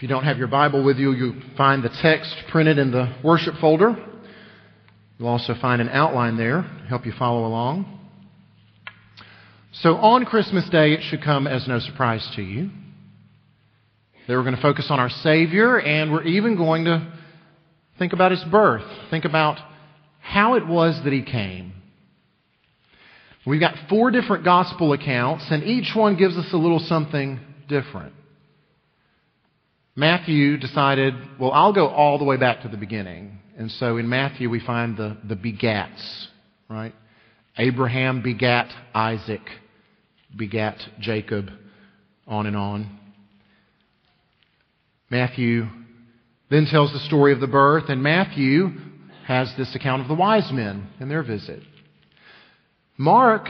If you don't have your Bible with you, you find the text printed in the worship folder. You'll also find an outline there to help you follow along. So on Christmas Day, it should come as no surprise to you that we're going to focus on our Savior, and we're even going to think about His birth. Think about how it was that He came. We've got four different gospel accounts, and each one gives us a little something different. Matthew decided, well, I'll go all the way back to the beginning. And so in Matthew, we find the, the begats, right? Abraham begat Isaac, begat Jacob, on and on. Matthew then tells the story of the birth, and Matthew has this account of the wise men and their visit. Mark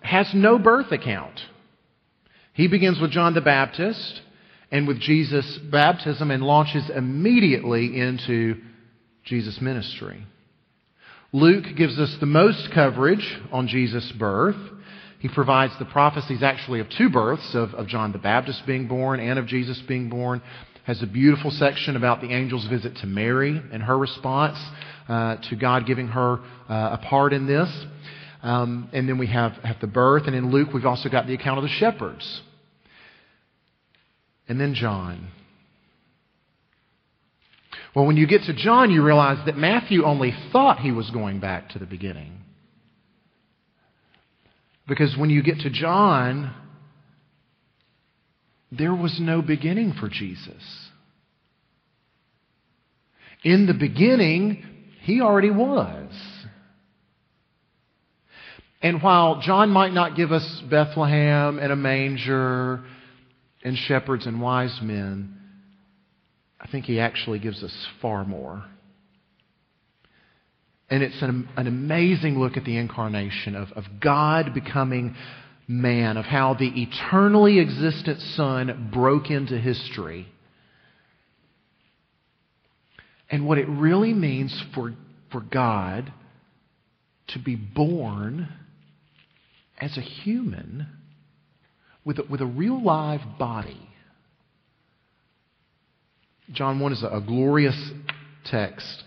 has no birth account. He begins with John the Baptist and with Jesus' baptism and launches immediately into Jesus' ministry. Luke gives us the most coverage on Jesus' birth. He provides the prophecies actually of two births of, of John the Baptist being born and of Jesus being born. Has a beautiful section about the angel's visit to Mary and her response uh, to God giving her uh, a part in this. Um, and then we have, have the birth. And in Luke, we've also got the account of the shepherds and then John. Well, when you get to John, you realize that Matthew only thought he was going back to the beginning. Because when you get to John, there was no beginning for Jesus. In the beginning, he already was. And while John might not give us Bethlehem and a manger and shepherds and wise men, I think he actually gives us far more. And it's an, an amazing look at the incarnation of, of God becoming man, of how the eternally existent Son broke into history. And what it really means for, for God to be born as a human with a, with a real live body. John 1 is a, a glorious text.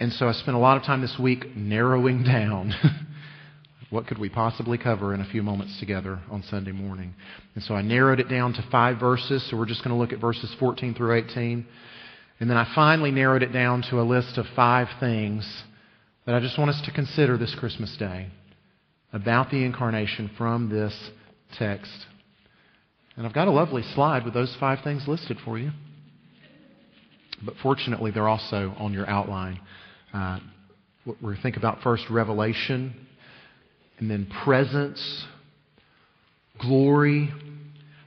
And so I spent a lot of time this week narrowing down what could we possibly cover in a few moments together on Sunday morning. And so I narrowed it down to five verses. So we're just going to look at verses 14 through 18. And then I finally narrowed it down to a list of five things that I just want us to consider this Christmas day about the incarnation from this text. And I've got a lovely slide with those five things listed for you. But fortunately, they're also on your outline. Uh, we think about first revelation, and then presence, glory,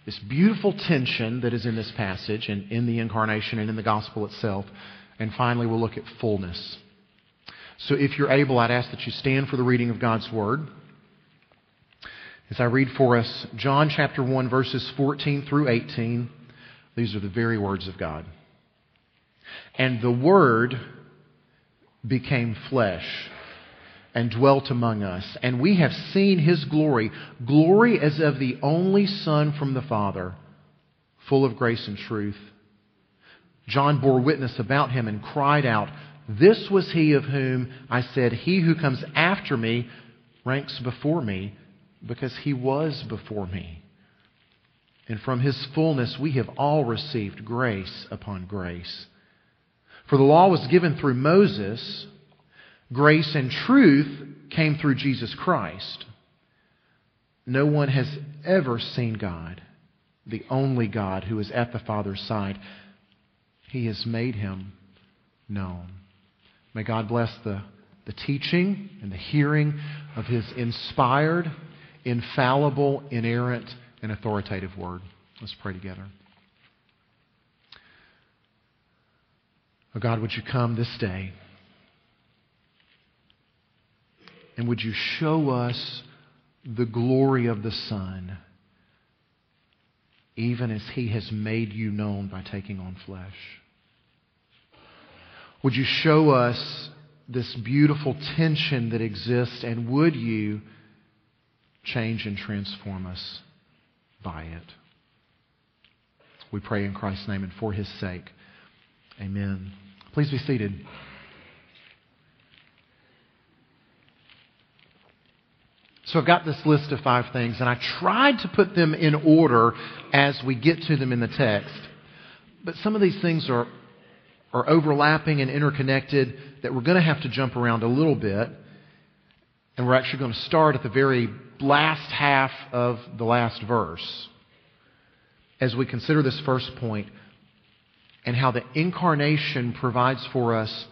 this beautiful tension that is in this passage and in the incarnation and in the gospel itself. And finally, we'll look at fullness. So if you're able, I'd ask that you stand for the reading of God's Word. As I read for us John chapter 1, verses 14 through 18, these are the very words of God. And the Word became flesh and dwelt among us, and we have seen his glory, glory as of the only Son from the Father, full of grace and truth. John bore witness about him and cried out, This was he of whom I said, He who comes after me ranks before me because he was before me. And from his fullness we have all received grace upon grace. For the law was given through Moses, grace and truth came through Jesus Christ. No one has ever seen God, the only God who is at the Father's side. He has made him known. May God bless the, the teaching and the hearing of his inspired infallible, inerrant, and authoritative word. Let's pray together. Oh God, would you come this day? And would you show us the glory of the Son, even as He has made you known by taking on flesh? Would you show us this beautiful tension that exists, and would you? Change and transform us by it. We pray in Christ's name and for his sake. Amen. Please be seated. So I've got this list of five things, and I tried to put them in order as we get to them in the text. But some of these things are, are overlapping and interconnected that we're going to have to jump around a little bit. And we're actually going to start at the very last half of the last verse as we consider this first point and how the incarnation provides for us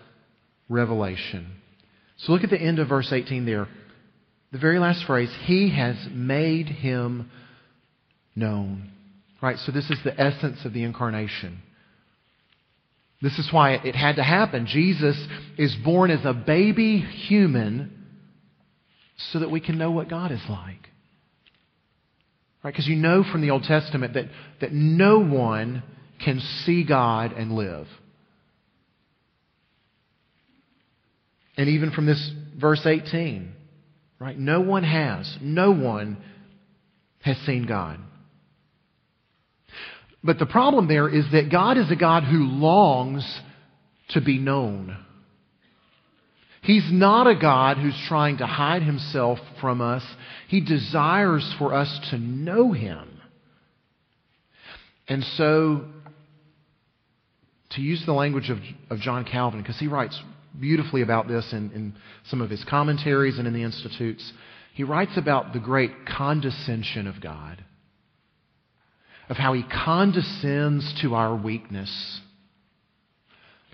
revelation. So look at the end of verse 18 there. The very last phrase, He has made him known. Right? So this is the essence of the incarnation. This is why it had to happen. Jesus is born as a baby human so that we can know what God is like. Right? Because you know from the Old Testament that, that no one can see God and live. And even from this verse 18, right? No one has. No one has seen God. But the problem there is that God is a God who longs to be known. He's not a God who's trying to hide himself from us. He desires for us to know him. And so, to use the language of, of John Calvin, because he writes beautifully about this in, in some of his commentaries and in the Institutes, he writes about the great condescension of God, of how he condescends to our weakness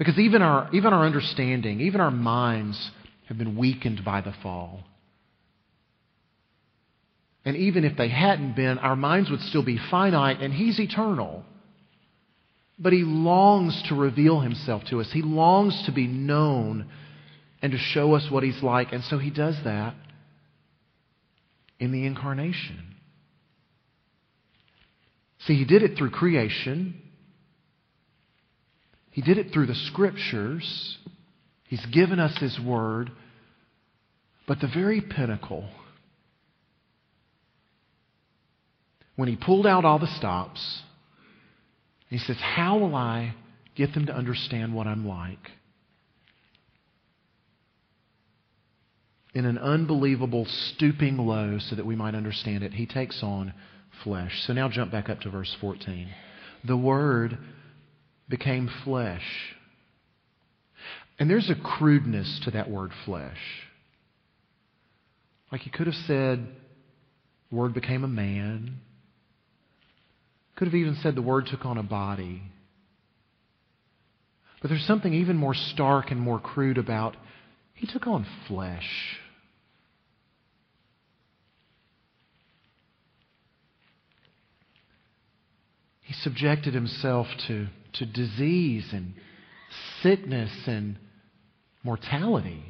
because even our, even our understanding, even our minds have been weakened by the fall. And even if they hadn't been, our minds would still be finite, and He's eternal. But He longs to reveal Himself to us. He longs to be known and to show us what He's like. And so He does that in the incarnation. See, He did it through creation. He did it through the scriptures. He's given us His Word. But the very pinnacle, when He pulled out all the stops, He says, How will I get them to understand what I'm like? In an unbelievable stooping low so that we might understand it, He takes on flesh. So now jump back up to verse 14. The Word became flesh. And there's a crudeness to that word flesh. Like he could have said, the word became a man. Could have even said the word took on a body. But there's something even more stark and more crude about he took on flesh. He subjected himself to to disease and sickness and mortality.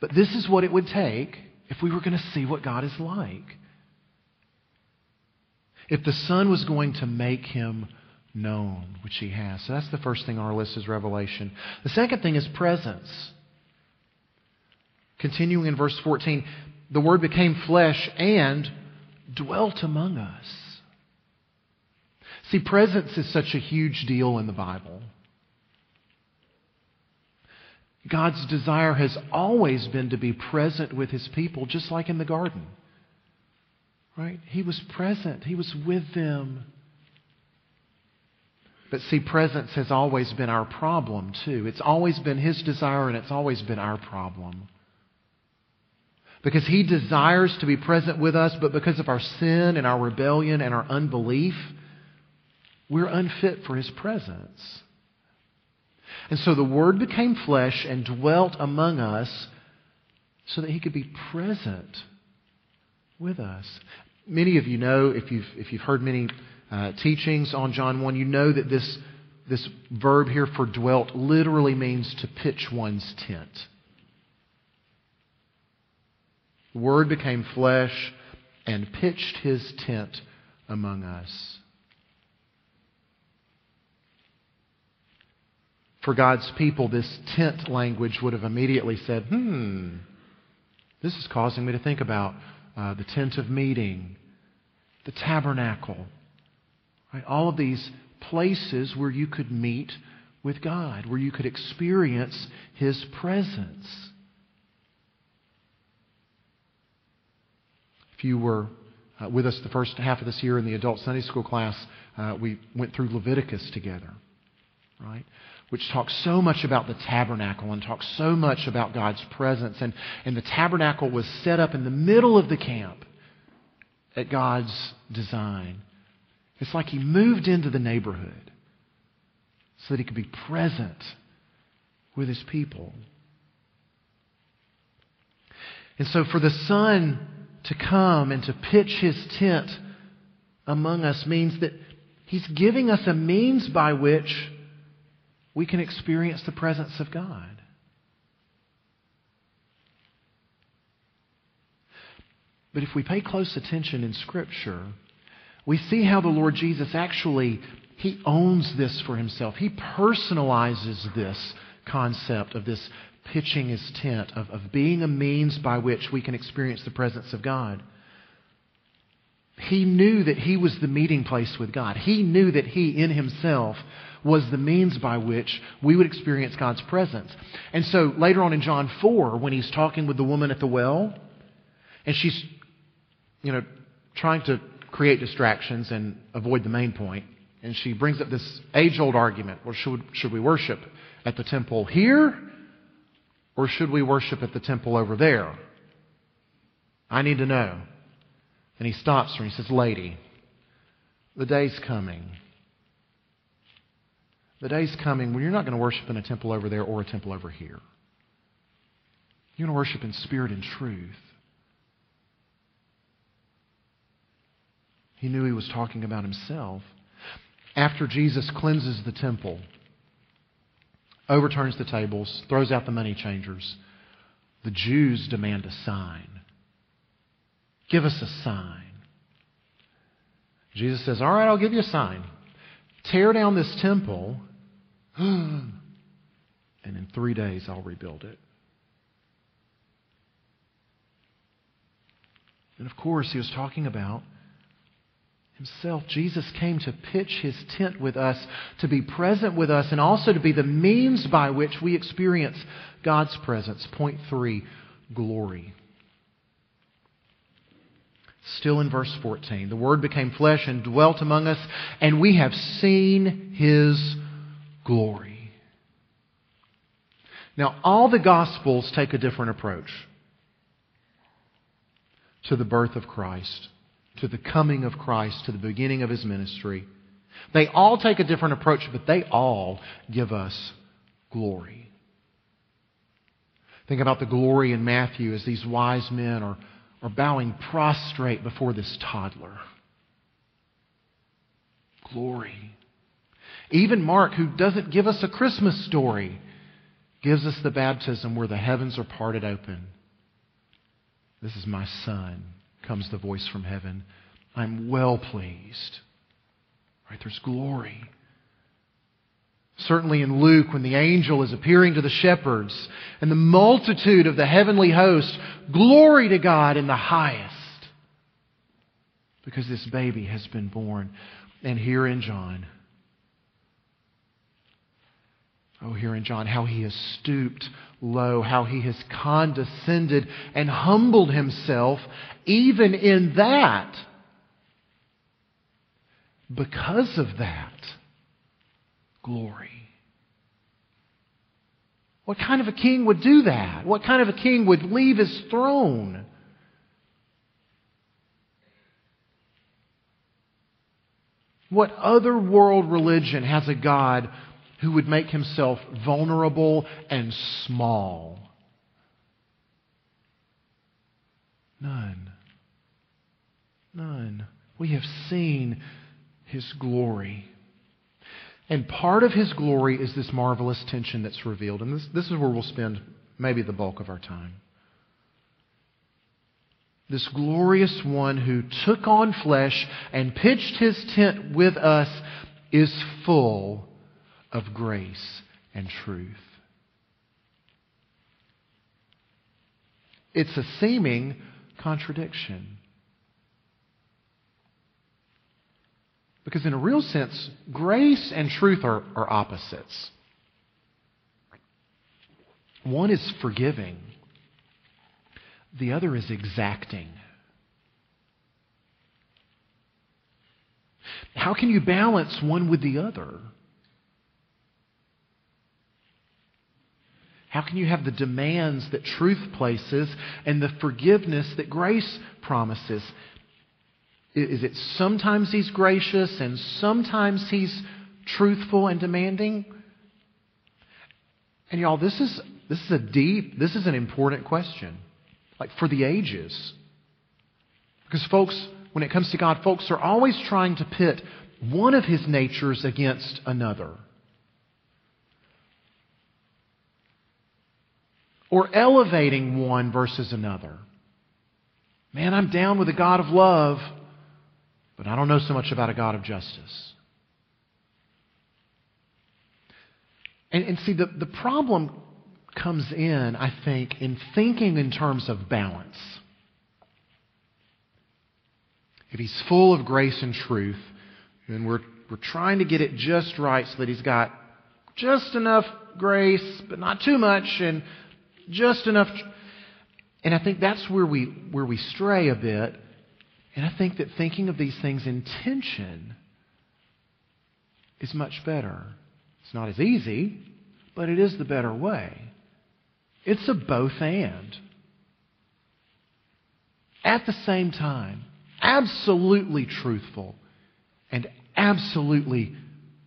But this is what it would take if we were going to see what God is like. If the Son was going to make him known, which he has. So that's the first thing on our list is revelation. The second thing is presence. Continuing in verse 14, the Word became flesh and dwelt among us. See, presence is such a huge deal in the Bible. God's desire has always been to be present with his people, just like in the garden. Right? He was present, he was with them. But see, presence has always been our problem, too. It's always been his desire, and it's always been our problem. Because he desires to be present with us, but because of our sin and our rebellion and our unbelief, we're unfit for his presence. And so the Word became flesh and dwelt among us so that he could be present with us. Many of you know, if you've, if you've heard many uh, teachings on John 1, you know that this, this verb here for dwelt literally means to pitch one's tent. The Word became flesh and pitched his tent among us. For God's people, this tent language would have immediately said, hmm, this is causing me to think about uh, the tent of meeting, the tabernacle, right? all of these places where you could meet with God, where you could experience His presence. If you were uh, with us the first half of this year in the adult Sunday school class, uh, we went through Leviticus together, right? Which talks so much about the tabernacle and talks so much about God's presence. And, and the tabernacle was set up in the middle of the camp at God's design. It's like He moved into the neighborhood so that He could be present with His people. And so for the Son to come and to pitch his tent among us means that he's giving us a means by which we can experience the presence of God. But if we pay close attention in Scripture, we see how the Lord Jesus actually he owns this for himself. He personalizes this concept of this pitching his tent, of, of being a means by which we can experience the presence of God. He knew that he was the meeting place with God. He knew that he in himself was the means by which we would experience God's presence. And so later on in John 4, when he's talking with the woman at the well, and she's, you know, trying to create distractions and avoid the main point, and she brings up this age old argument well, should, should we worship at the temple here or should we worship at the temple over there? I need to know. And he stops her and he says, Lady, the day's coming. The day's coming when you're not going to worship in a temple over there or a temple over here. You're going to worship in spirit and truth. He knew he was talking about himself. After Jesus cleanses the temple, overturns the tables, throws out the money changers. The Jews demand a sign. Give us a sign. Jesus says, All right, I'll give you a sign. Tear down this temple, and in three days I'll rebuild it. And of course, he was talking about himself. Jesus came to pitch his tent with us, to be present with us, and also to be the means by which we experience God's presence. Point three glory. Still in verse 14. The Word became flesh and dwelt among us, and we have seen his glory. Now, all the Gospels take a different approach to the birth of Christ to the coming of Christ, to the beginning of his ministry. They all take a different approach, but they all give us glory. Think about the glory in Matthew as these wise men are, are bowing prostrate before this toddler. Glory. Even Mark, who doesn't give us a Christmas story, gives us the baptism where the heavens are parted open. This is my son comes the voice from heaven. I'm well pleased. Right? There's glory. Certainly in Luke, when the angel is appearing to the shepherds and the multitude of the heavenly host, glory to God in the highest. Because this baby has been born. And here in John, Oh, here in John, how he has stooped low, how he has condescended and humbled himself, even in that. Because of that, glory. What kind of a king would do that? What kind of a king would leave his throne? What other world religion has a God who would make himself vulnerable and small. None. None. We have seen his glory. And part of his glory is this marvelous tension that's revealed. And this, this is where we'll spend maybe the bulk of our time. This glorious one who took on flesh and pitched his tent with us is full of grace and truth. It's a seeming contradiction. Because, in a real sense, grace and truth are, are opposites. One is forgiving, the other is exacting. How can you balance one with the other? How can you have the demands that truth places and the forgiveness that grace promises? Is it sometimes he's gracious and sometimes he's truthful and demanding? And y'all, this is this is a deep, this is an important question. Like for the ages. Because folks, when it comes to God, folks are always trying to pit one of his natures against another. Or elevating one versus another. Man, I'm down with a God of love, but I don't know so much about a God of justice. And, and see, the, the problem comes in, I think, in thinking in terms of balance. If he's full of grace and truth, and we're, we're trying to get it just right so that he's got just enough grace, but not too much, and just enough. And I think that's where we, where we stray a bit. And I think that thinking of these things in tension is much better. It's not as easy, but it is the better way. It's a both and. At the same time, absolutely truthful and absolutely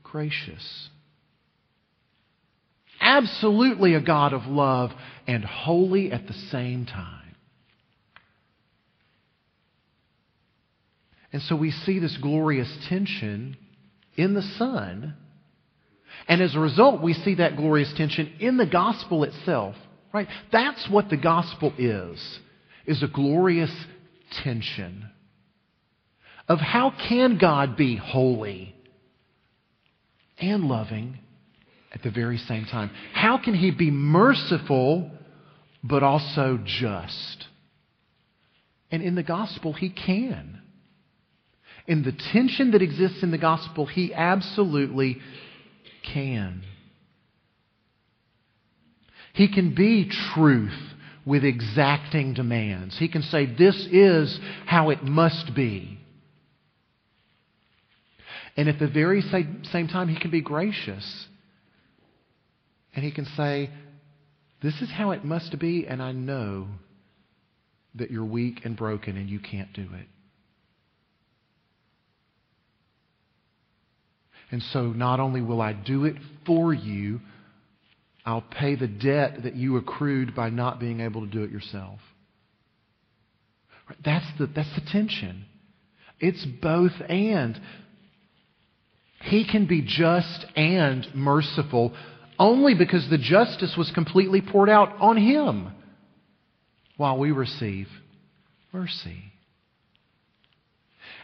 gracious absolutely a God of love and holy at the same time. And so we see this glorious tension in the Son. And as a result, we see that glorious tension in the gospel itself. Right? That's what the gospel is, is a glorious tension of how can God be holy and loving at the very same time. How can he be merciful but also just? And in the gospel, he can. In the tension that exists in the gospel, he absolutely can. He can be truth with exacting demands. He can say, This is how it must be. And at the very same time, he can be gracious and he can say, This is how it must be, and I know that you're weak and broken and you can't do it. And so not only will I do it for you, I'll pay the debt that you accrued by not being able to do it yourself. That's the, that's the tension. It's both and. He can be just and merciful only because the justice was completely poured out on him while we receive mercy.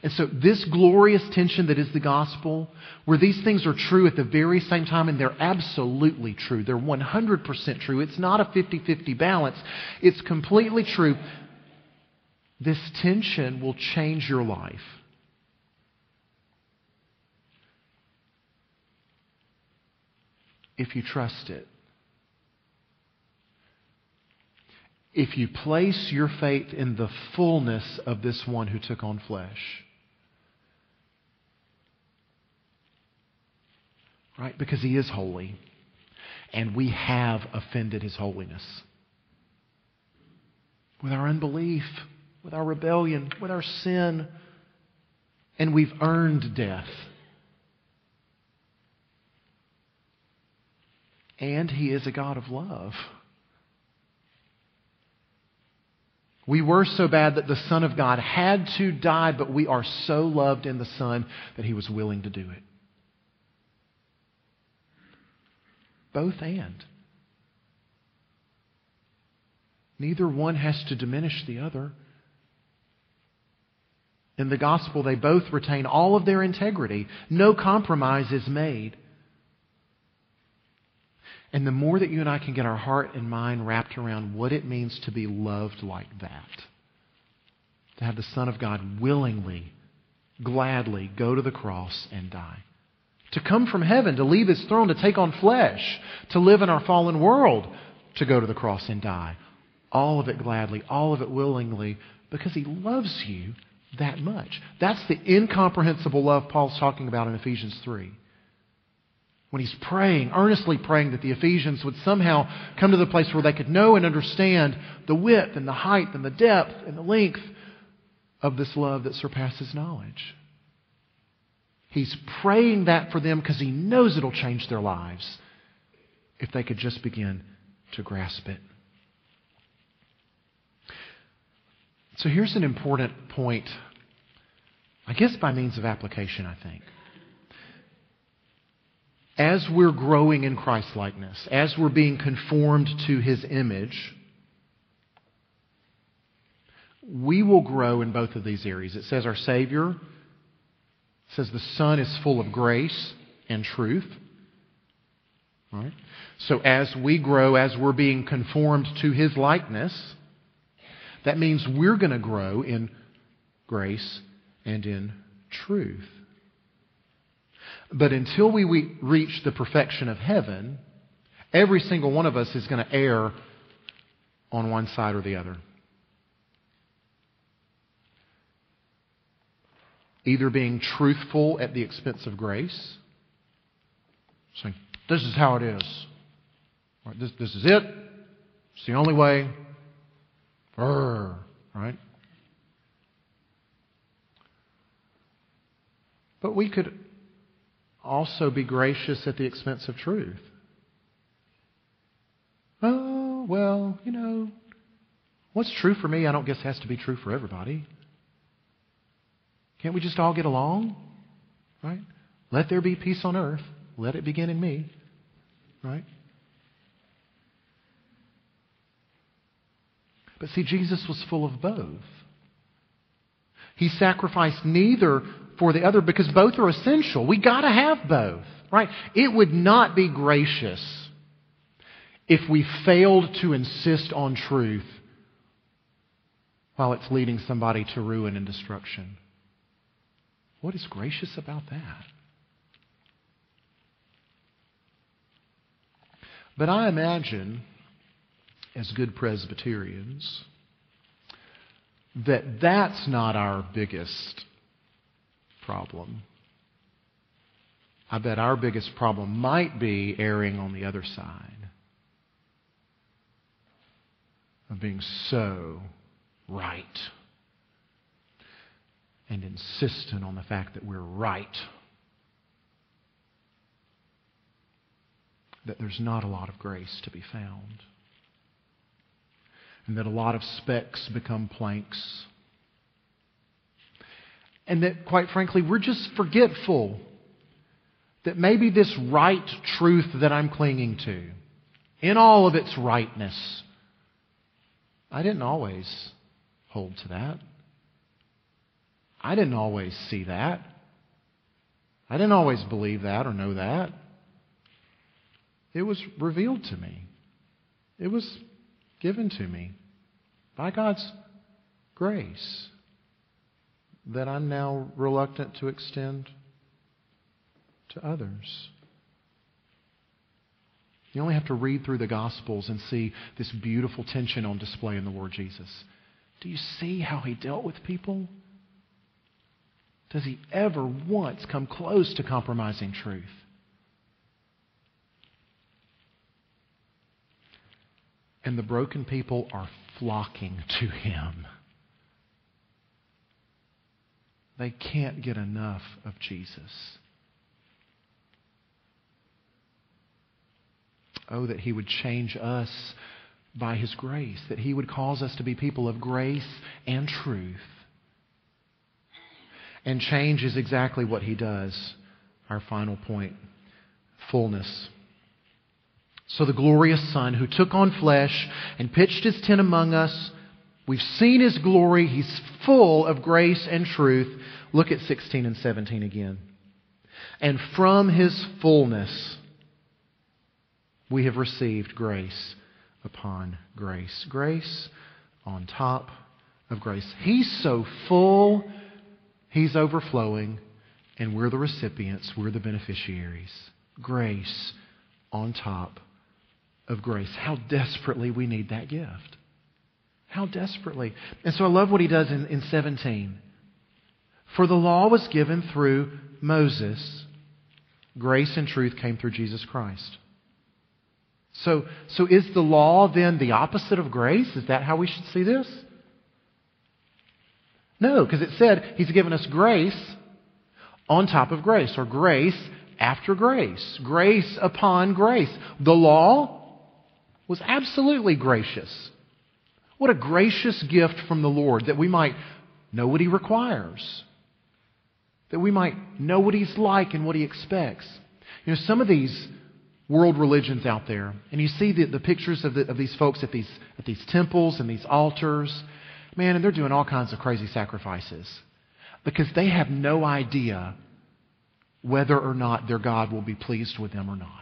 And so, this glorious tension that is the gospel, where these things are true at the very same time, and they're absolutely true, they're 100% true. It's not a 50 50 balance, it's completely true. This tension will change your life. If you trust it. If you place your faith in the fullness of this one who took on flesh. Right? Because he is holy. And we have offended his holiness. With our unbelief, with our rebellion, with our sin. And we've earned death. And He is a God of love. We were so bad that the Son of God had to die, but we are so loved in the Son that He was willing to do it. Both and. Neither one has to diminish the other. In the gospel, they both retain all of their integrity. No compromise is made. And the more that you and I can get our heart and mind wrapped around what it means to be loved like that, to have the Son of God willingly gladly go to the cross and die. To come from heaven, to leave his throne, to take on flesh, to live in our fallen world, to go to the cross and die. All of it gladly, all of it willingly, because he loves you that much. That's the incomprehensible love Paul's talking about in Ephesians 3 when he's praying, earnestly praying that the Ephesians would somehow come to the place where they could know and understand the width and the height and the depth and the length of this love that surpasses knowledge. He's praying that for them because he knows it'll change their lives if they could just begin to grasp it. So here's an important point, I guess by means of application, I think as we're growing in Christ likeness, as we're being conformed to his image, we will grow in both of these areas. It says our Savior, says the Son is full of grace and truth. Right? So as we grow, as we're being conformed to his likeness, that means we're going to grow in grace and in truth. But until we reach the perfection of heaven, every single one of us is going to err on one side or the other. Either being truthful at the expense of grace, saying, This is how it is. Right, this, this is it. It's the only way. Right? But we could also be gracious at the expense of truth. Oh, well, you know, what's true for me, I don't guess has to be true for everybody. Can't we just all get along? Right? Let there be peace on earth. Let it begin in me. Right? But see, Jesus was full of both. He sacrificed neither for the other because both are essential. We got to have both, right? It would not be gracious if we failed to insist on truth while it's leading somebody to ruin and destruction. What is gracious about that? But I imagine, as good Presbyterians, that that's not our biggest problem. I bet our biggest problem might be erring on the other side of being so right and insistent on the fact that we're right. That there's not a lot of grace to be found. And that a lot of specks become planks and that, quite frankly, we're just forgetful that maybe this right truth that I'm clinging to, in all of its rightness, I didn't always hold to that. I didn't always see that. I didn't always believe that or know that. It was revealed to me. It was given to me by God's grace that I'm now reluctant to extend to others. You only have to read through the Gospels and see this beautiful tension on display in the Lord Jesus. Do you see how he dealt with people? Does he ever once come close to compromising truth? And the broken people are flocking to him. They can't get enough of Jesus. Oh, that He would change us by His grace, that He would cause us to be people of grace and truth. And change is exactly what He does. Our final point fullness. So the glorious Son who took on flesh and pitched His tent among us We've seen his glory. He's full of grace and truth. Look at 16 and 17 again. And from his fullness, we have received grace upon grace. Grace on top of grace. He's so full, He's overflowing, and we're the recipients, we're the beneficiaries. Grace on top of grace. How desperately we need that gift. How desperately. And so I love what he does in, in 17. For the law was given through Moses, grace and truth came through Jesus Christ. So, so is the law then the opposite of grace? Is that how we should see this? No, because it said he's given us grace on top of grace, or grace after grace, grace upon grace. The law was absolutely gracious. What a gracious gift from the Lord that we might know what he requires, that we might know what he's like and what he expects. You know, some of these world religions out there, and you see the, the pictures of, the, of these folks at these, at these temples and these altars, man, and they're doing all kinds of crazy sacrifices because they have no idea whether or not their God will be pleased with them or not.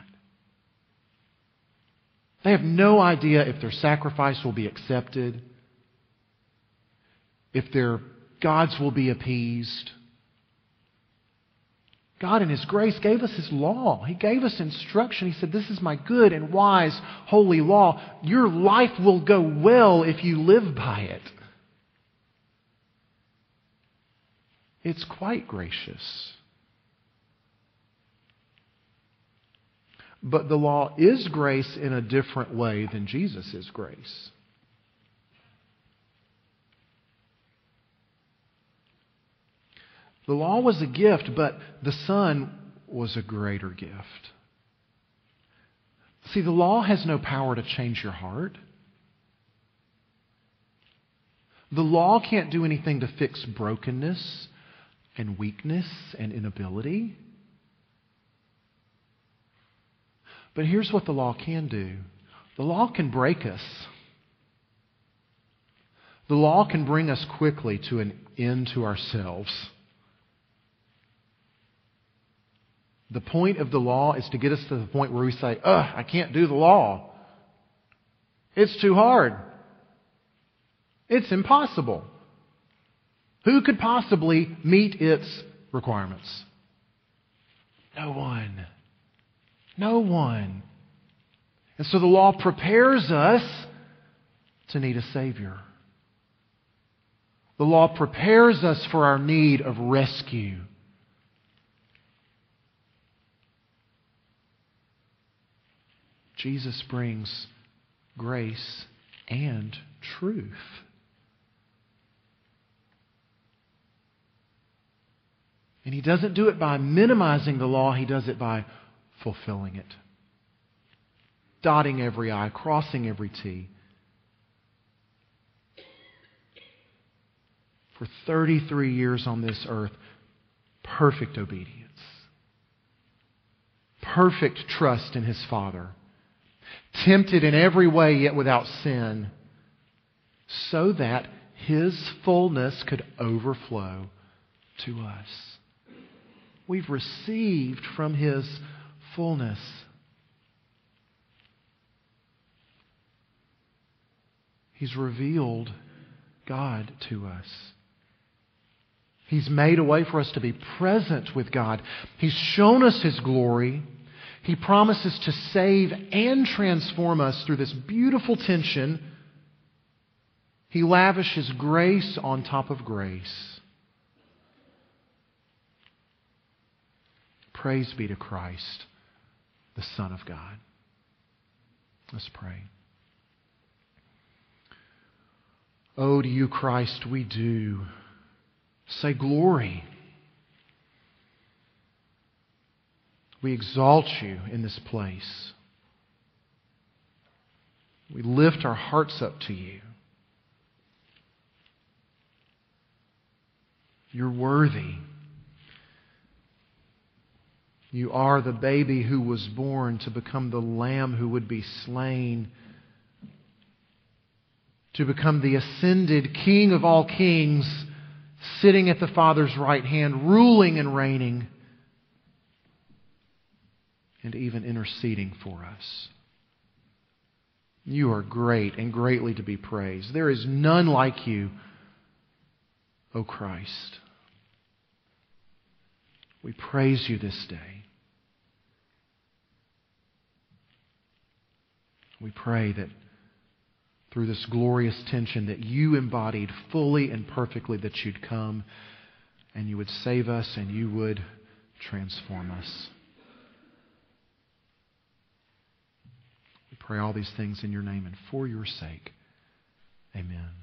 They have no idea if their sacrifice will be accepted, if their gods will be appeased. God, in His grace, gave us His law. He gave us instruction. He said, This is my good and wise, holy law. Your life will go well if you live by it. It's quite gracious. But the law is grace in a different way than Jesus is grace. The law was a gift, but the Son was a greater gift. See, the law has no power to change your heart. The law can't do anything to fix brokenness and weakness and inability. But here's what the law can do the law can break us. The law can bring us quickly to an end to ourselves. The point of the law is to get us to the point where we say, ugh, I can't do the law. It's too hard. It's impossible. Who could possibly meet its requirements? No one. No one. And so the law prepares us to need a Savior. The law prepares us for our need of rescue. Jesus brings grace and truth. And he doesn't do it by minimizing the law, he does it by fulfilling it. Dotting every I, crossing every T. For 33 years on this earth, perfect obedience, perfect trust in his Father, tempted in every way yet without sin, so that his fullness could overflow to us. We've received from his fullness. He's revealed God to us. He's made a way for us to be present with God. He's shown us His glory. He promises to save and transform us through this beautiful tension. He lavishes grace on top of grace. Praise be to Christ the Son of God. Let's pray. Oh, to you, Christ, we do say glory. We exalt you in this place. We lift our hearts up to you. You're worthy. You are the baby who was born to become the lamb who would be slain, to become the ascended King of all kings, sitting at the Father's right hand, ruling and reigning, and even interceding for us. You are great and greatly to be praised. There is none like you, O Christ. We praise you this day. We pray that through this glorious tension that you embodied fully and perfectly that you'd come and you would save us and you would transform us. We pray all these things in your name and for your sake. Amen.